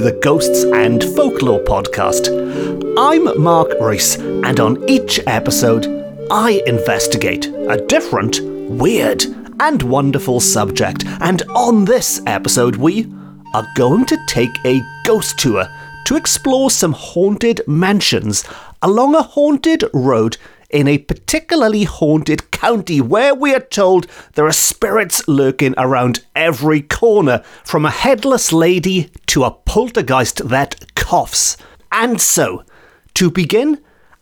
The Ghosts and Folklore podcast. I'm Mark Rees, and on each episode, I investigate a different, weird, and wonderful subject. And on this episode, we are going to take a ghost tour to explore some haunted mansions along a haunted road in a particularly haunted county where we are told there are spirits lurking around every corner, from a headless lady to a poltergeist that coughs. And so, to begin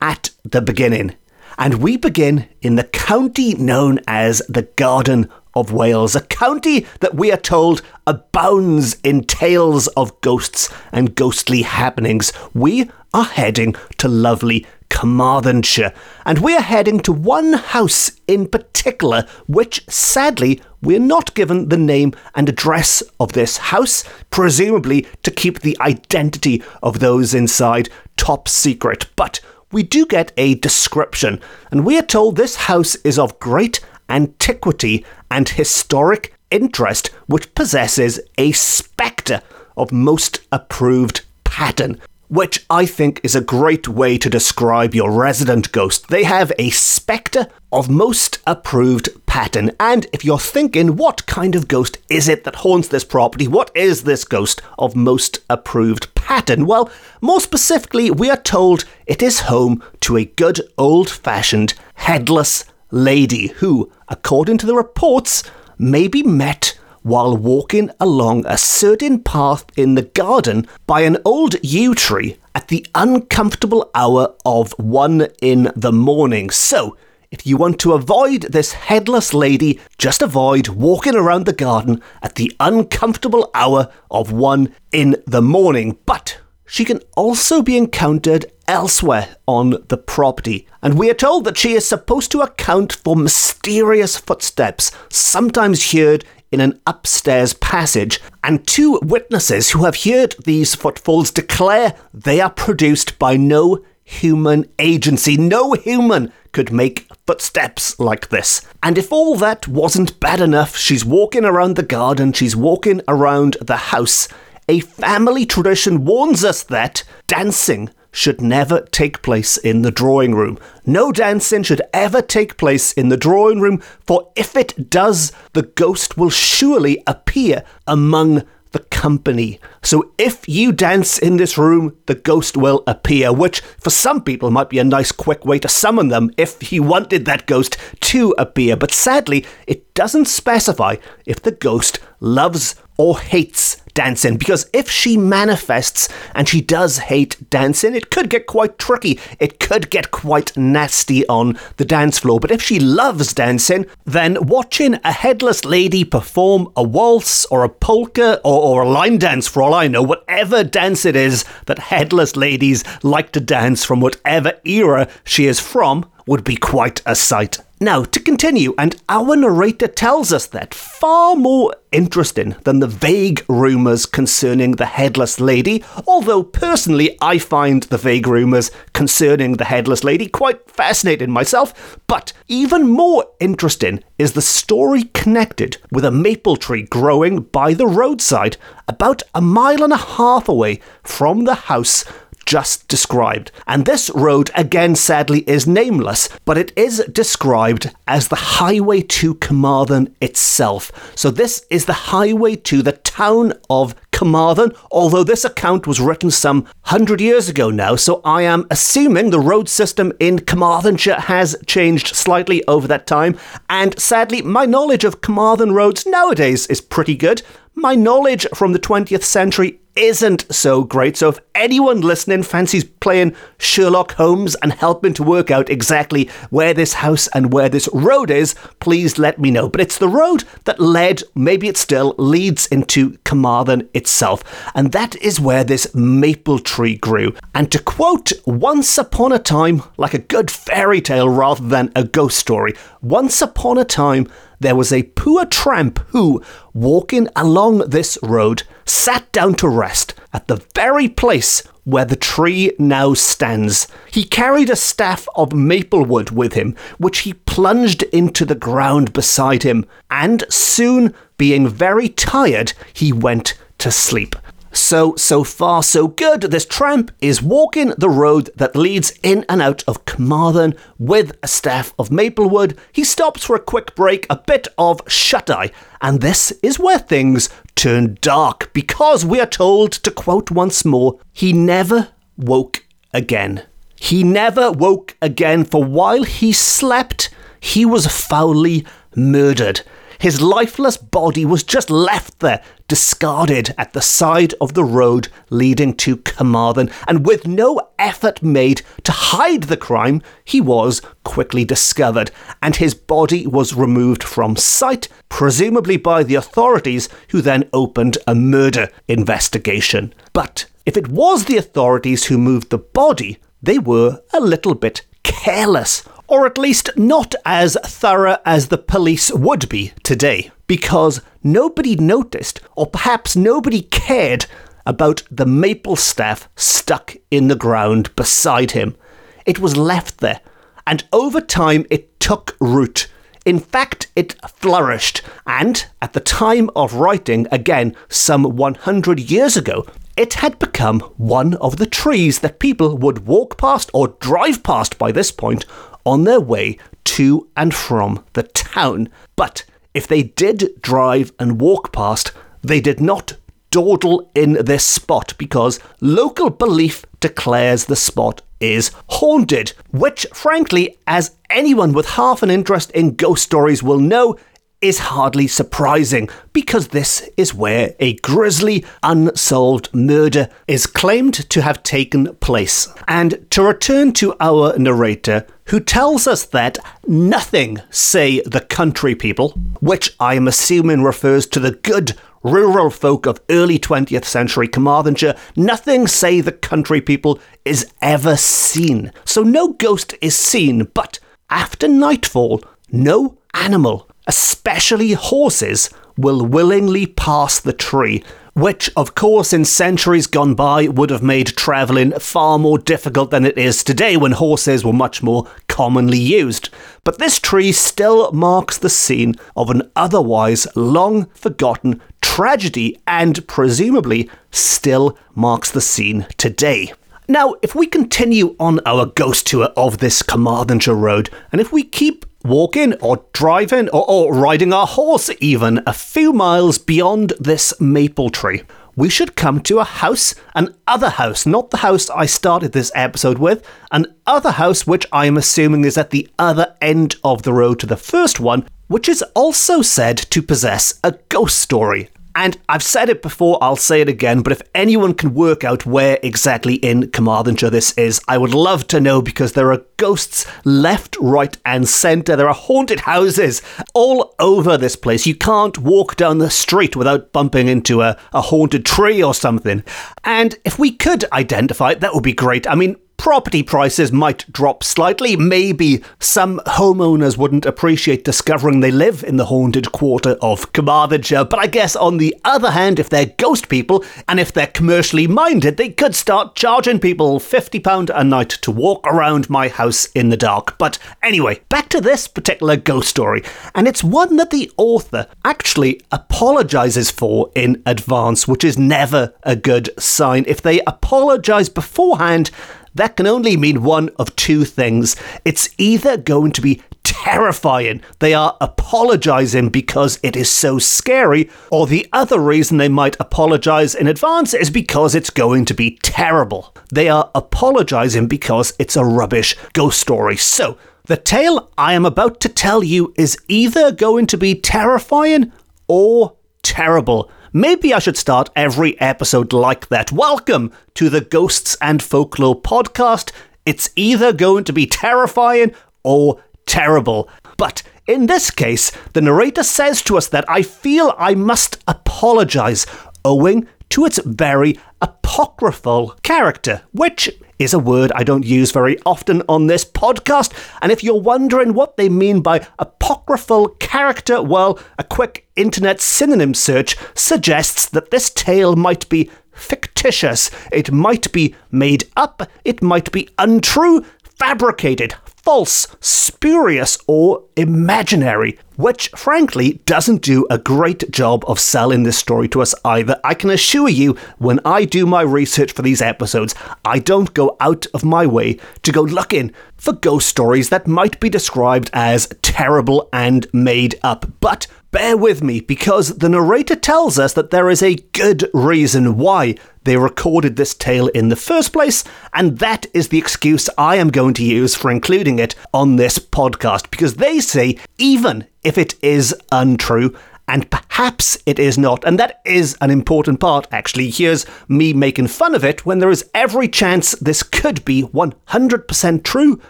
at the beginning, and we begin in the county known as the Garden of Wales, a county that we are told abounds in tales of ghosts and ghostly happenings. We are heading to lovely Carmarthenshire, and we're heading to one house in particular, which sadly we're not given the name and address of this house, presumably to keep the identity of those inside top secret. But we do get a description, and we are told this house is of great antiquity and historic interest, which possesses a spectre of most approved pattern which I think is a great way to describe your resident ghost. They have a spectre of most approved pattern. And if you're thinking, what kind of ghost is it that haunts this property? What is this ghost of most approved pattern? Well, more specifically, we are told it is home to a good old fashioned headless lady who, according to the reports, may be met while walking along a certain path in the garden by an old yew tree at the uncomfortable hour of one in the morning. So, if you want to avoid this headless lady, just avoid walking around the garden at the uncomfortable hour of one in the morning. But she can also be encountered elsewhere on the property, and we are told that she is supposed to account for mysterious footsteps, sometimes heard in an upstairs passage, and two witnesses who have heard these footfalls declare they are produced by no human agency. No human could make footsteps like this. And if all that wasn't bad enough, she's walking around the garden, she's walking around the house. A family tradition warns us that dancing should never take place in the drawing room. No dancing should ever take place in the drawing room, for if it does, the ghost will surely appear among the company. So if you dance in this room, the ghost will appear, which for some people might be a nice quick way to summon them if he wanted that ghost to appear. But sadly, it doesn't specify if the ghost loves or hates dancing because if she manifests and she does hate dancing, it could get quite tricky. It could get quite nasty on the dance floor. But if she loves dancing, then watching a headless lady perform a waltz or a polka or, or a line dance, for all I know, whatever dance it is that headless ladies like to dance from whatever era she is from, would be quite a sight. Now, to continue, and our narrator tells us that far more interesting than the vague rumours concerning the headless lady, although personally I find the vague rumours concerning the headless lady quite fascinating myself, but even more interesting is the story connected with a maple tree growing by the roadside about a mile and a half away from the house just described. And this road, again, sadly, is nameless, but it is described as the highway to Carmarthen itself. So this is the highway to the town of Carmarthen, although this account was written some hundred years ago now, so I am assuming the road system in Carmarthenshire has changed slightly over that time, and sadly, my knowledge of Carmarthen roads nowadays is pretty good. My knowledge from the 20th century isn't so great. So if anyone listening fancies playing Sherlock Holmes and helping to work out exactly where this house and where this road is, please let me know. But it's the road that led, maybe it still leads into Carmarthen itself. And that is where this maple tree grew. And to quote, once upon a time, like a good fairy tale rather than a ghost story, once upon a time, there was a poor tramp who, walking along this road, sat down to rest at the very place where the tree now stands. He carried a staff of maple wood with him, which he plunged into the ground beside him, and soon, being very tired, he went to sleep. So, so far, so good. This tramp is walking the road that leads in and out of Carmarthen with a staff of Maplewood. He stops for a quick break, a bit of shut eye, and this is where things turn dark because we are told, to quote once more, he never woke again. He never woke again, for while he slept, he was foully murdered. His lifeless body was just left there, discarded at the side of the road leading to Carmarthen, and with no effort made to hide the crime, he was quickly discovered, and his body was removed from sight, presumably by the authorities, who then opened a murder investigation. But if it was the authorities who moved the body, they were a little bit careless or at least not as thorough as the police would be today, because nobody noticed, or perhaps nobody cared, about the maple staff stuck in the ground beside him. It was left there, and over time it took root. In fact, it flourished, and at the time of writing, again, some 100 years ago, it had become one of the trees that people would walk past or drive past by this point on their way to and from the town. But if they did drive and walk past, they did not dawdle in this spot because local belief declares the spot is haunted, which, frankly, as anyone with half an interest in ghost stories will know, is hardly surprising because this is where a grisly, unsolved murder is claimed to have taken place. And to return to our narrator, who tells us that nothing say the country people, which I am assuming refers to the good rural folk of early 20th century Carmarthenshire, nothing say the country people is ever seen. So no ghost is seen, but after nightfall, no animal especially horses, will willingly pass the tree, which, of course, in centuries gone by would have made travelling far more difficult than it is today when horses were much more commonly used. But this tree still marks the scene of an otherwise long forgotten tragedy and presumably still marks the scene today. Now, if we continue on our ghost tour of this Carmarthenshire road, and if we keep walking or driving or, or riding our horse even a few miles beyond this maple tree we should come to a house, an other house, not the house I started this episode with, an other house which I am assuming is at the other end of the road to the first one, which is also said to possess a ghost story. And I've said it before, I'll say it again, but if anyone can work out where exactly in Carmarthenshire this is, I would love to know because there are ghosts left, right, and centre. There are haunted houses all over this place. You can't walk down the street without bumping into a, a haunted tree or something. And if we could identify it, that would be great. I mean, property prices might drop slightly. Maybe some homeowners wouldn't appreciate discovering they live in the haunted quarter of Carmarthenshire. But I guess on the other hand, if they're ghost people and if they're commercially minded, they could start charging people £50 a night to walk around my house in the dark. But anyway, back to this particular ghost story. And it's one that the author actually apologizes for in advance, which is never a good sign. If they apologize beforehand, that can only mean one of two things. It's either going to be terrifying, they are apologizing because it is so scary, or the other reason they might apologize in advance is because it's going to be terrible. They are apologizing because it's a rubbish ghost story. So, the tale I am about to tell you is either going to be terrifying or terrible. Maybe I should start every episode like that. Welcome to the Ghosts and Folklore podcast. It's either going to be terrifying or terrible. But in this case, the narrator says to us that I feel I must apologize owing to its very apocryphal character, which is a word I don't use very often on this podcast. And if you're wondering what they mean by apocryphal character, well, a quick internet synonym search suggests that this tale might be fictitious, it might be made up, it might be untrue, fabricated, false, spurious, or imaginary. Which frankly doesn't do a great job of selling this story to us either. I can assure you, when I do my research for these episodes, I don't go out of my way to go looking for ghost stories that might be described as terrible and made up. But bear with me because the narrator tells us that there is a good reason why they recorded this tale in the first place, and that is the excuse I am going to use for including it on this podcast because they say even if it is untrue, and perhaps it is not. And that is an important part, actually. Here's me making fun of it when there is every chance this could be 100% true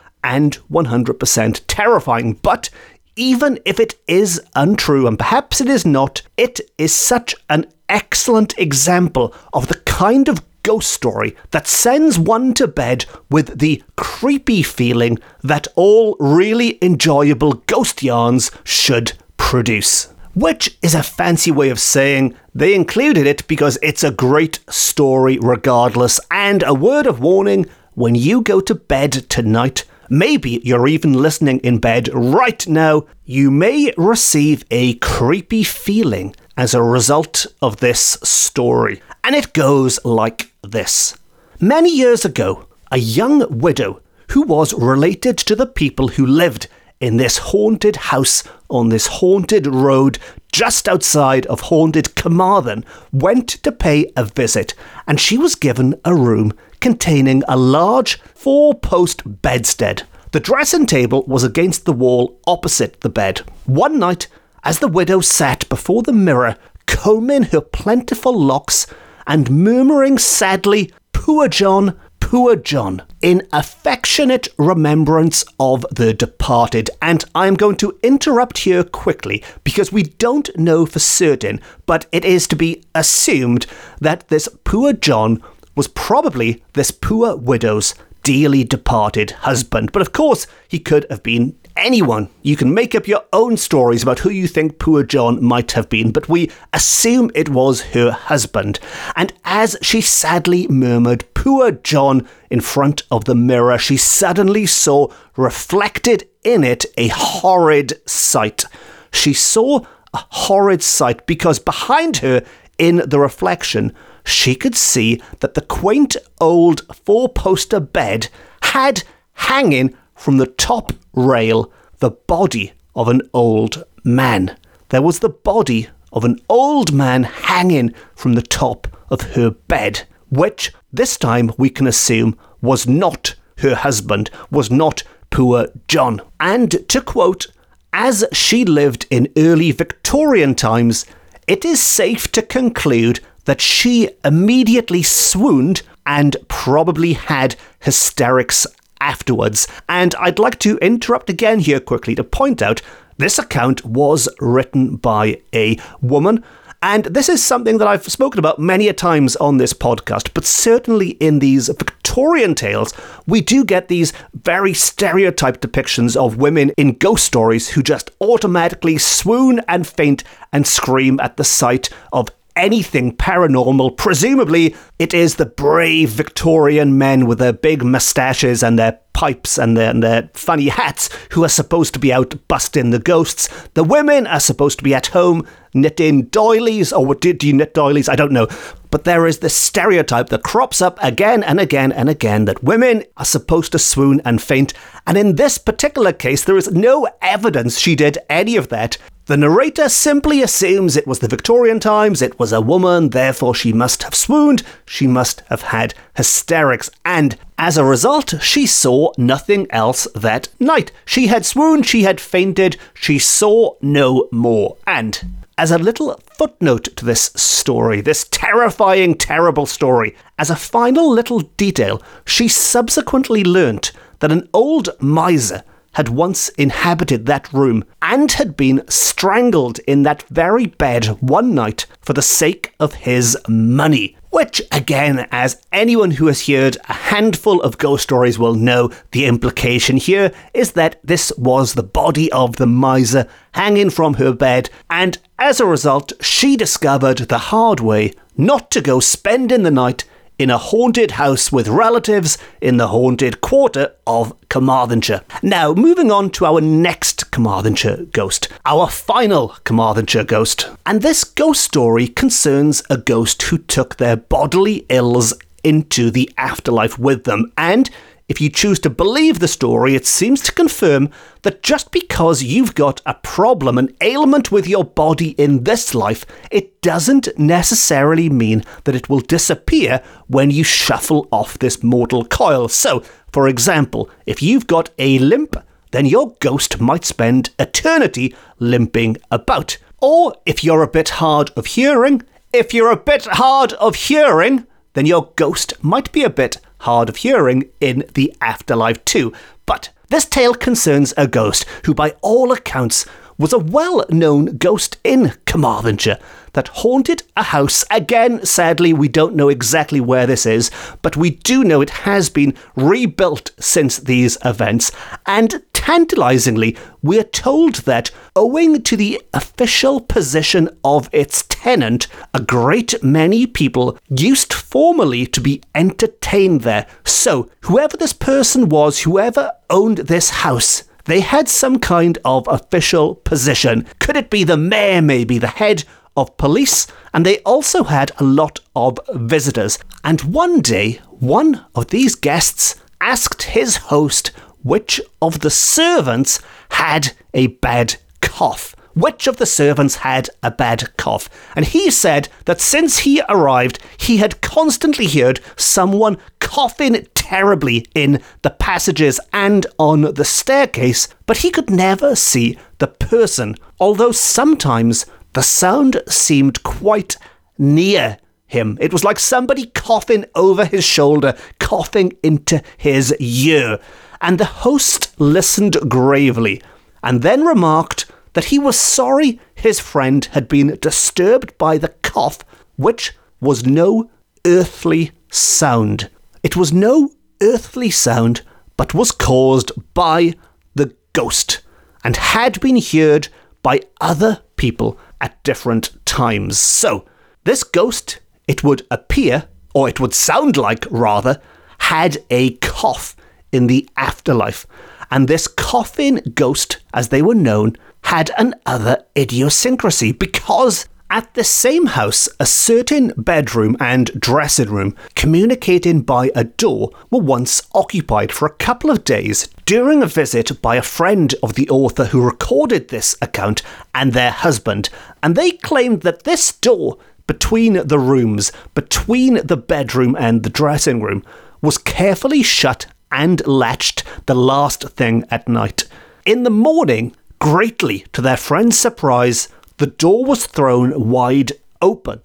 and 100% terrifying. But even if it is untrue, and perhaps it is not, it is such an excellent example of the kind of ghost story that sends one to bed with the creepy feeling that all really enjoyable ghost yarns should produce. Which is a fancy way of saying they included it because it's a great story regardless, and a word of warning when you go to bed tonight, maybe you're even listening in bed right now, you may receive a creepy feeling as a result of this story. And it goes like this Many years ago, a young widow who was related to the people who lived in this haunted house on this haunted road just outside of haunted Carmarthen went to pay a visit and she was given a room containing a large four post bedstead. The dressing table was against the wall opposite the bed. One night, as the widow sat before the mirror, combing her plentiful locks and murmuring sadly, Poor John, poor John, in affectionate remembrance of the departed. And I'm going to interrupt here quickly because we don't know for certain, but it is to be assumed that this poor John was probably this poor widow's dearly departed husband. But of course, he could have been anyone. You can make up your own stories about who you think poor John might have been, but we assume it was her husband. And as she sadly murmured, Poor John, in front of the mirror, she suddenly saw reflected in it a horrid sight. She saw a horrid sight because behind her, in the reflection, she could see that the quaint old four poster bed had hanging from the top rail the body of an old man. There was the body of an old man hanging from the top of her bed, which this time we can assume was not her husband, was not poor John. And to quote, as she lived in early Victorian times, it is safe to conclude that she immediately swooned and probably had hysterics afterwards. And I'd like to interrupt again here quickly to point out this account was written by a woman. And this is something that I've spoken about many a times on this podcast, but certainly in these Victorian tales, we do get these very stereotyped depictions of women in ghost stories who just automatically swoon and faint and scream at the sight of anything paranormal. Presumably, it is the brave Victorian men with their big moustaches and their pipes and their, and their funny hats who are supposed to be out busting the ghosts. The women are supposed to be at home knitting doilies, or did do you knit doilies? I don't know. But there is this stereotype that crops up again and again and again that women are supposed to swoon and faint. And in this particular case, there is no evidence she did any of that. The narrator simply assumes it was the Victorian times, it was a woman, therefore she must have swooned, she must have had hysterics, and as a result, she saw nothing else that night. She had swooned, she had fainted, she saw no more. And as a little footnote to this story, this terrifying, terrible story, as a final little detail, she subsequently learnt that an old miser had once inhabited that room and had been strangled in that very bed one night for the sake of his money. Which, again, as anyone who has heard a handful of ghost stories will know, the implication here is that this was the body of the miser hanging from her bed, and as a result, she discovered the hard way not to go spending the night in a haunted house with relatives in the haunted quarter of Carmarthenshire. Now, moving on to our next Carmarthenshire ghost, our final Carmarthenshire ghost. And this ghost story concerns a ghost who took their bodily ills into the afterlife with them and if you choose to believe the story, it seems to confirm that just because you've got a problem, an ailment with your body in this life, it doesn't necessarily mean that it will disappear when you shuffle off this mortal coil. So, for example, if you've got a limp, then your ghost might spend eternity limping about. Or if you're a bit hard of hearing, if you're a bit hard of hearing, then your ghost might be a bit hard of hearing in the afterlife too. But this tale concerns a ghost who, by all accounts, was a well known ghost in Carmarthenshire that haunted a house. Again, sadly, we don't know exactly where this is, but we do know it has been rebuilt since these events. And tantalizingly, we're told that, owing to the official position of its tenant, a great many people used formerly to be entertained there. So, whoever this person was, whoever owned this house, they had some kind of official position. Could it be the mayor, maybe the head of police? And they also had a lot of visitors. And one day, one of these guests asked his host which of the servants had a bad cough which of the servants had a bad cough. And he said that since he arrived, he had constantly heard someone coughing terribly in the passages and on the staircase, but he could never see the person, although sometimes the sound seemed quite near him. It was like somebody coughing over his shoulder, coughing into his ear. And the host listened gravely and then remarked that he was sorry his friend had been disturbed by the cough, which was no earthly sound. It was no earthly sound, but was caused by the ghost, and had been heard by other people at different times. So, this ghost, it would appear, or it would sound like rather, had a cough in the afterlife. And this coughing ghost, as they were known, had another idiosyncrasy because at the same house, a certain bedroom and dressing room, communicating by a door, were once occupied for a couple of days during a visit by a friend of the author who recorded this account and their husband, and they claimed that this door between the rooms, between the bedroom and the dressing room, was carefully shut and latched the last thing at night. In the morning, Greatly to their friend's surprise, the door was thrown wide open,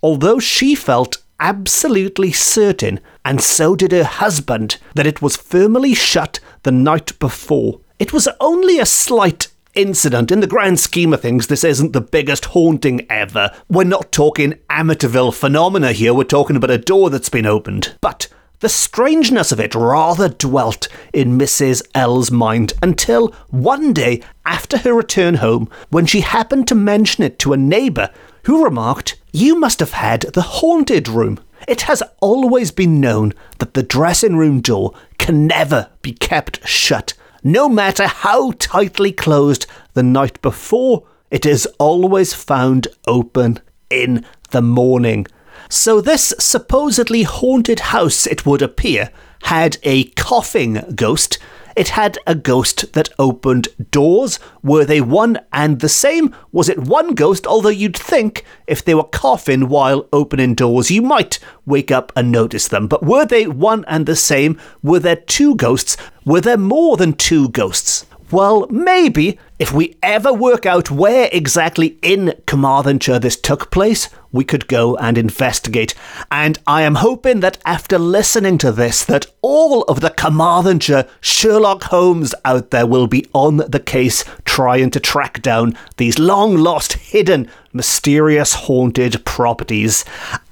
although she felt absolutely certain, and so did her husband, that it was firmly shut the night before. It was only a slight incident. In the grand scheme of things, this isn't the biggest haunting ever. We're not talking Amityville phenomena here, we're talking about a door that's been opened. But the strangeness of it rather dwelt in Mrs. L's mind until one day after her return home, when she happened to mention it to a neighbour who remarked, You must have had the haunted room. It has always been known that the dressing room door can never be kept shut. No matter how tightly closed the night before, it is always found open in the morning. So, this supposedly haunted house, it would appear, had a coughing ghost. It had a ghost that opened doors. Were they one and the same? Was it one ghost? Although you'd think if they were coughing while opening doors, you might wake up and notice them. But were they one and the same? Were there two ghosts? Were there more than two ghosts? Well, maybe if we ever work out where exactly in Carmarthenshire this took place, we could go and investigate. And I am hoping that after listening to this, that all of the Carmarthenshire Sherlock Holmes out there will be on the case trying to track down these long lost, hidden, mysterious, haunted properties.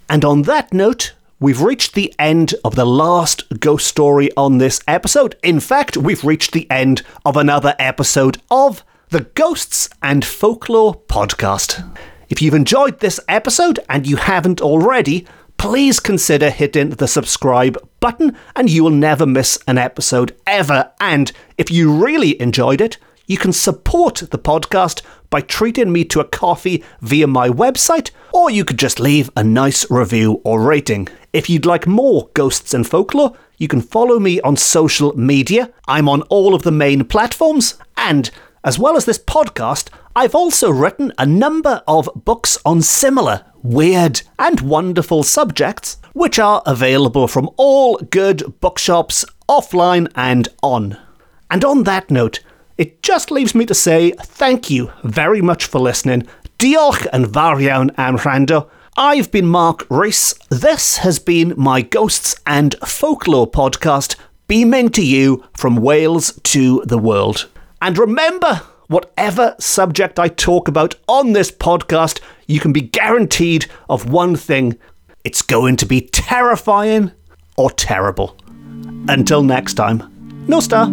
And on that note, We've reached the end of the last ghost story on this episode. In fact, we've reached the end of another episode of the Ghosts and Folklore podcast. If you've enjoyed this episode and you haven't already, please consider hitting the subscribe button and you will never miss an episode ever. And if you really enjoyed it, you can support the podcast by treating me to a coffee via my website, or you could just leave a nice review or rating. If you'd like more Ghosts and Folklore, you can follow me on social media. I'm on all of the main platforms, and as well as this podcast, I've also written a number of books on similar, weird, and wonderful subjects, which are available from all good bookshops offline and on. And on that note, it just leaves me to say thank you very much for listening. Diolch yn fawr iawn am wrando. I've been Mark Rees. This has been my Ghosts and Folklore podcast, beaming to you from Wales to the world. And remember, whatever subject I talk about on this podcast, you can be guaranteed of one thing it's going to be terrifying or terrible. Until next time, nos da.